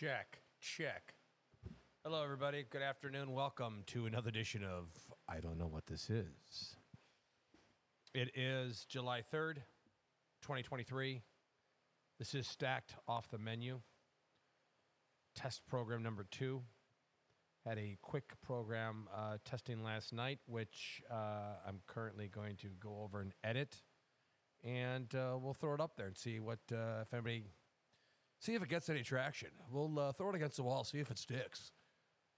Check, check. Hello, everybody. Good afternoon. Welcome to another edition of I Don't Know What This Is. It is July 3rd, 2023. This is Stacked Off the Menu. Test program number two. Had a quick program uh, testing last night, which uh, I'm currently going to go over and edit. And uh, we'll throw it up there and see what, uh, if anybody see if it gets any traction. We'll uh, throw it against the wall, see if it sticks.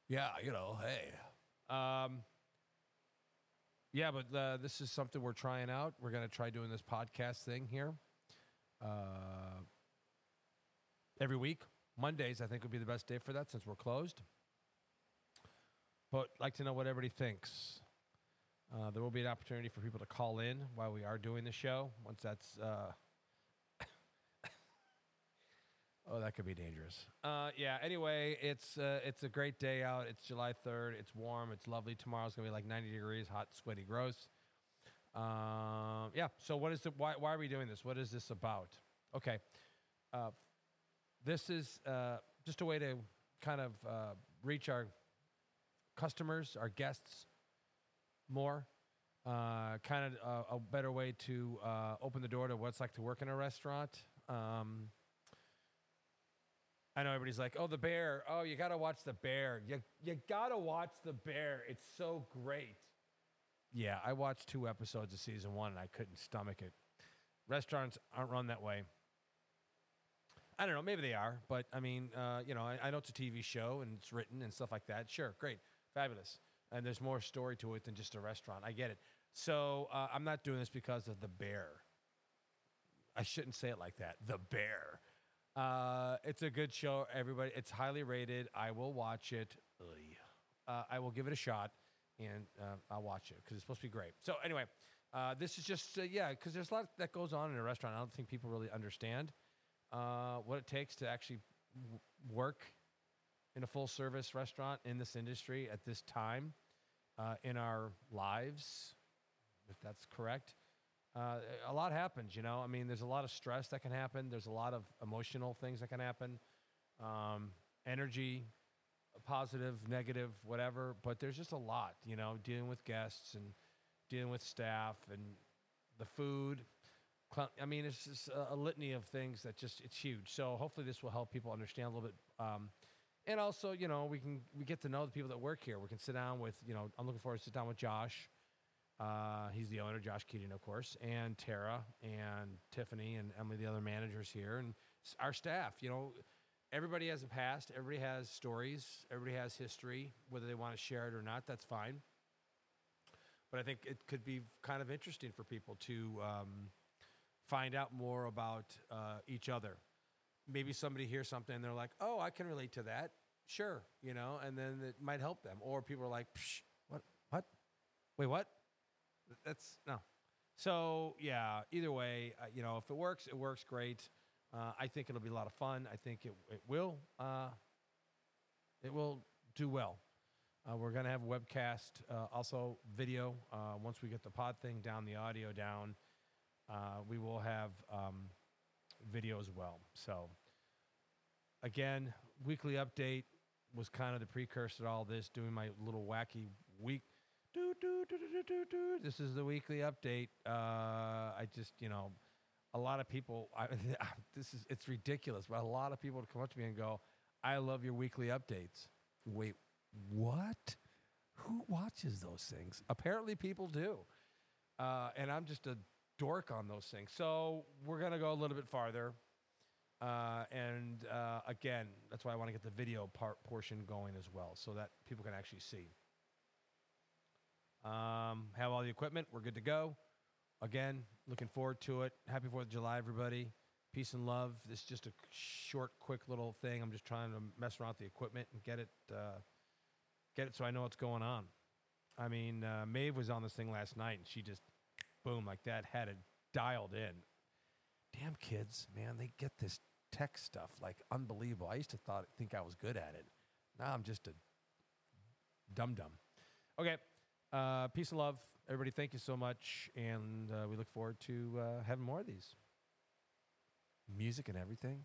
Yeah, you know, hey. Um, yeah, but uh, this is something we're trying out. We're going to try doing this podcast thing here uh, every week. Mondays, I think, would be the best day for that since we're closed. But like to know what everybody thinks. Uh, there will be an opportunity for people to call in while we are doing the show once that's uh, Oh, that could be dangerous. Uh, yeah. Anyway, it's uh, it's a great day out. It's July third. It's warm. It's lovely. Tomorrow's gonna be like ninety degrees, hot, sweaty, gross. Um, yeah. So what is it? Why why are we doing this? What is this about? Okay. Uh, this is uh, just a way to kind of uh, reach our customers, our guests more. Uh, kind of a, a better way to open the door to what it's like to work in a restaurant. Um, I know everybody's like, "Oh, the bear! Oh, you got to watch the bear! You you got to watch the bear! It's so great." Yeah, I watched two episodes of season one and I couldn't stomach it. Restaurants aren't run that way. I don't know, maybe they are, but I mean, uh, you know, I, I know it's a TV show and it's written and stuff like that. Sure, great, fabulous, and there's more story to it than just a restaurant. I get it. So uh, I'm not doing this because of the bear. I shouldn't say it like that. The bear. Uh, it's a good show. Everybody, it's highly rated. I will watch it. Uh, I will give it a shot, and uh, I'll watch it because it's supposed to be great. So anyway, uh, this is just uh, yeah, because there's a lot that goes on in a restaurant. I don't think people really understand uh, what it takes to actually w- work in a full service restaurant in this industry at this time in our lives, if that's correct uh, a lot happens, you know. I mean, there's a lot of stress that can happen. There's a lot of emotional things that can happen, um, energy, positive, negative, whatever. But there's just a lot, you know, dealing with guests and dealing with staff and the food. I mean, it's just a, litany of things that just it's huge. So hopefully, this will help people understand a little bit. Um, and also, you know, we can we get to know the people that work here. We can sit down with, you know, I'm looking forward to sit down with Josh uh, he's the owner, Josh Keating, of course, and Tara and Tiffany and Emily, the other managers here, and our staff. You know, everybody has a past, everybody has stories, everybody has history. Whether they want to share it or not, that's fine. But I think it could be kind of interesting for people to um, find out more about uh, each other. Maybe somebody hears something and they're like, "Oh, I can relate to that." Sure, you know, and then it might help them. Or people are like, "What? What? Wait, what?" That's no. So yeah, either way, uh, you know, if it works, it works great. Uh, I think it'll be a lot of fun. I think it it will uh, it will do well. Uh, we're gonna have a webcast, uh, also video. Uh, once we get the pod thing down, the audio down, we will have um, video as well. So again, weekly update was kind of the precursor to all this. Doing my little wacky week do, do, do, do, do, do. This is the weekly update. Uh, I just, you know, a lot of people, I, this is, it's ridiculous, but a lot of people come up to me and go, I love your weekly updates. Wait, what? Who watches those things? Apparently, people do. Uh, and I'm just a dork on those things. So we're going to go a little bit farther. Uh, and uh, again, that's why I want to get the video part portion going as well, so that people can actually see. Um, have all the equipment. We're good to go. Again, looking forward to it. Happy Fourth of July, everybody. Peace and love. This is just a short, quick little thing. I'm just trying to mess around with the equipment and get it, uh, get it so I know what's going on. I mean, uh, Maeve was on this thing last night, and she just, boom, like that, had it dialed in. Damn kids, man, they get this tech stuff like unbelievable. I used to thought think I was good at it. Now I'm just a dum dum. Okay, uh, peace and love, everybody. Thank you so much, and uh, we look forward to uh, having more of these. Music and everything.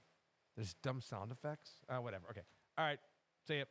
There's dumb sound effects. Uh, whatever. Okay. All right. See ya.